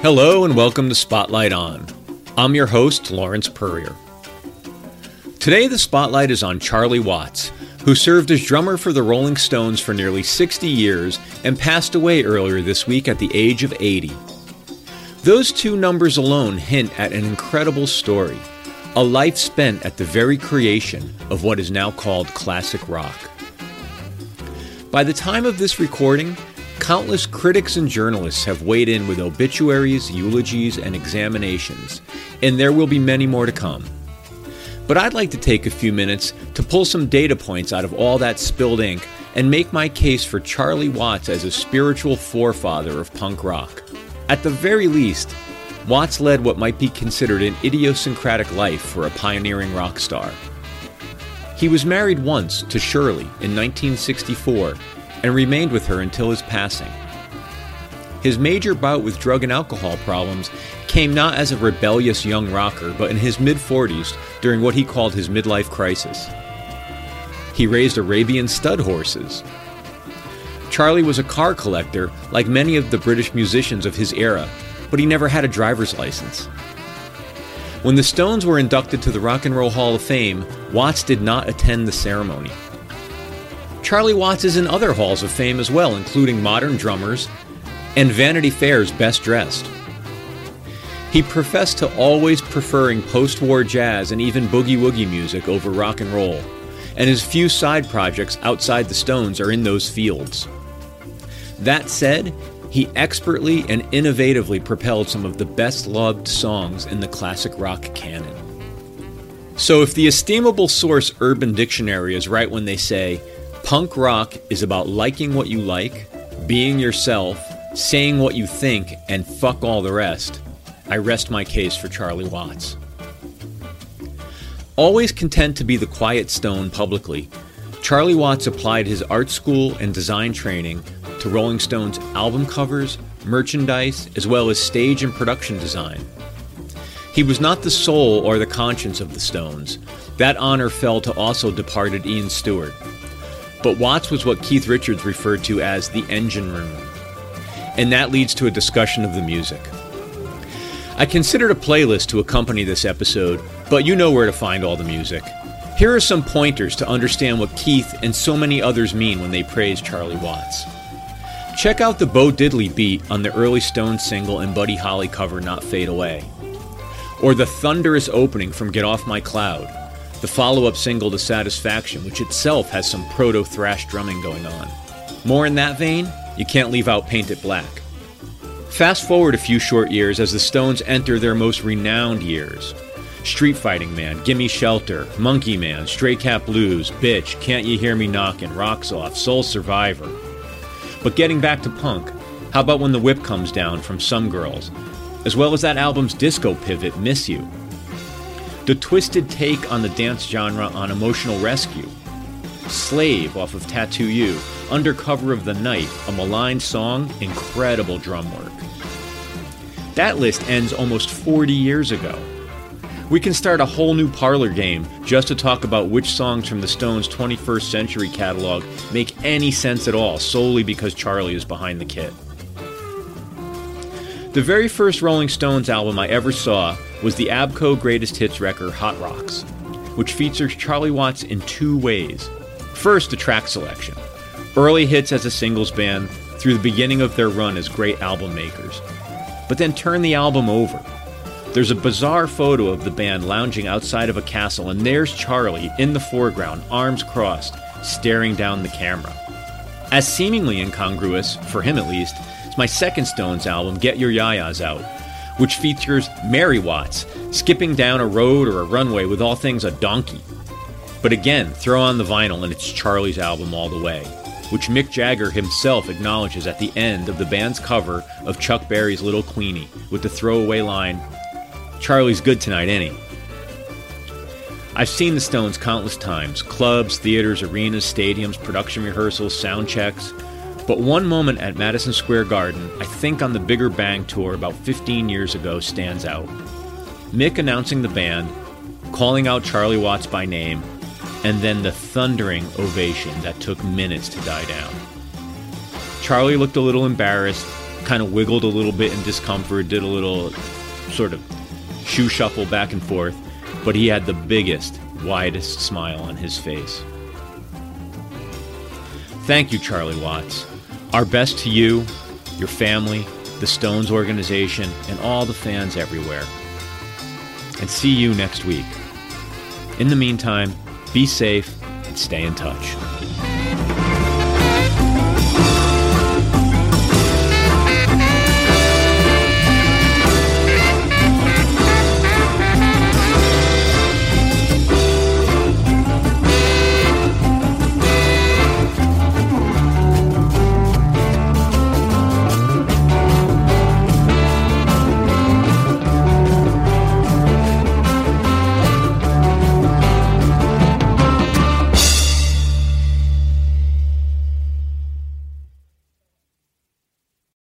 Hello and welcome to Spotlight On. I'm your host, Lawrence Purrier. Today, the spotlight is on Charlie Watts, who served as drummer for the Rolling Stones for nearly 60 years and passed away earlier this week at the age of 80. Those two numbers alone hint at an incredible story, a life spent at the very creation of what is now called classic rock. By the time of this recording, Countless critics and journalists have weighed in with obituaries, eulogies, and examinations, and there will be many more to come. But I'd like to take a few minutes to pull some data points out of all that spilled ink and make my case for Charlie Watts as a spiritual forefather of punk rock. At the very least, Watts led what might be considered an idiosyncratic life for a pioneering rock star. He was married once to Shirley in 1964 and remained with her until his passing. His major bout with drug and alcohol problems came not as a rebellious young rocker, but in his mid 40s during what he called his midlife crisis. He raised Arabian stud horses. Charlie was a car collector, like many of the British musicians of his era, but he never had a driver's license. When the Stones were inducted to the Rock and Roll Hall of Fame, Watts did not attend the ceremony. Charlie Watts is in other halls of fame as well, including Modern Drummers and Vanity Fair's Best Dressed. He professed to always preferring post war jazz and even boogie woogie music over rock and roll, and his few side projects outside the Stones are in those fields. That said, he expertly and innovatively propelled some of the best loved songs in the classic rock canon. So, if the estimable source Urban Dictionary is right when they say, Punk rock is about liking what you like, being yourself, saying what you think, and fuck all the rest. I rest my case for Charlie Watts. Always content to be the quiet stone publicly, Charlie Watts applied his art school and design training to Rolling Stone's album covers, merchandise, as well as stage and production design. He was not the soul or the conscience of the Stones. That honor fell to also departed Ian Stewart but Watts was what Keith Richards referred to as the engine room. And that leads to a discussion of the music. I considered a playlist to accompany this episode, but you know where to find all the music. Here are some pointers to understand what Keith and so many others mean when they praise Charlie Watts. Check out the Bo Diddley beat on the early Stone single and Buddy Holly cover Not Fade Away. Or the thunderous opening from Get Off My Cloud, the follow up single to Satisfaction, which itself has some proto thrash drumming going on. More in that vein, you can't leave out Paint It Black. Fast forward a few short years as the Stones enter their most renowned years. Street Fighting Man, Gimme Shelter, Monkey Man, Stray Cat Blues, Bitch, Can't You Hear Me Knockin', Rocks Off, Soul Survivor. But getting back to punk, how about when the whip comes down from Some Girls, as well as that album's disco pivot, Miss You? The twisted take on the dance genre on Emotional Rescue. Slave off of Tattoo You. Under Cover of the Night, a maligned song, incredible drum work. That list ends almost 40 years ago. We can start a whole new parlor game just to talk about which songs from the Stones' 21st century catalog make any sense at all solely because Charlie is behind the kit. The very first Rolling Stones album I ever saw was the ABKCO Greatest Hits record Hot Rocks, which features Charlie Watts in two ways. First, the track selection. Early hits as a singles band through the beginning of their run as great album makers. But then turn the album over. There's a bizarre photo of the band lounging outside of a castle, and there's Charlie in the foreground, arms crossed, staring down the camera. As seemingly incongruous, for him at least, is my second Stones album, Get Your Ya-Ya's Out, which features Mary Watts skipping down a road or a runway with all things a donkey. But again, throw on the vinyl and it's Charlie's album all the way, which Mick Jagger himself acknowledges at the end of the band's cover of Chuck Berry's Little Queenie with the throwaway line, Charlie's good tonight, ain't he? I've seen the Stones countless times clubs, theaters, arenas, stadiums, production rehearsals, sound checks. But one moment at Madison Square Garden, I think on the Bigger Bang tour about 15 years ago, stands out. Mick announcing the band, calling out Charlie Watts by name, and then the thundering ovation that took minutes to die down. Charlie looked a little embarrassed, kind of wiggled a little bit in discomfort, did a little sort of shoe shuffle back and forth, but he had the biggest, widest smile on his face. Thank you, Charlie Watts. Our best to you, your family, the Stones organization, and all the fans everywhere. And see you next week. In the meantime, be safe and stay in touch.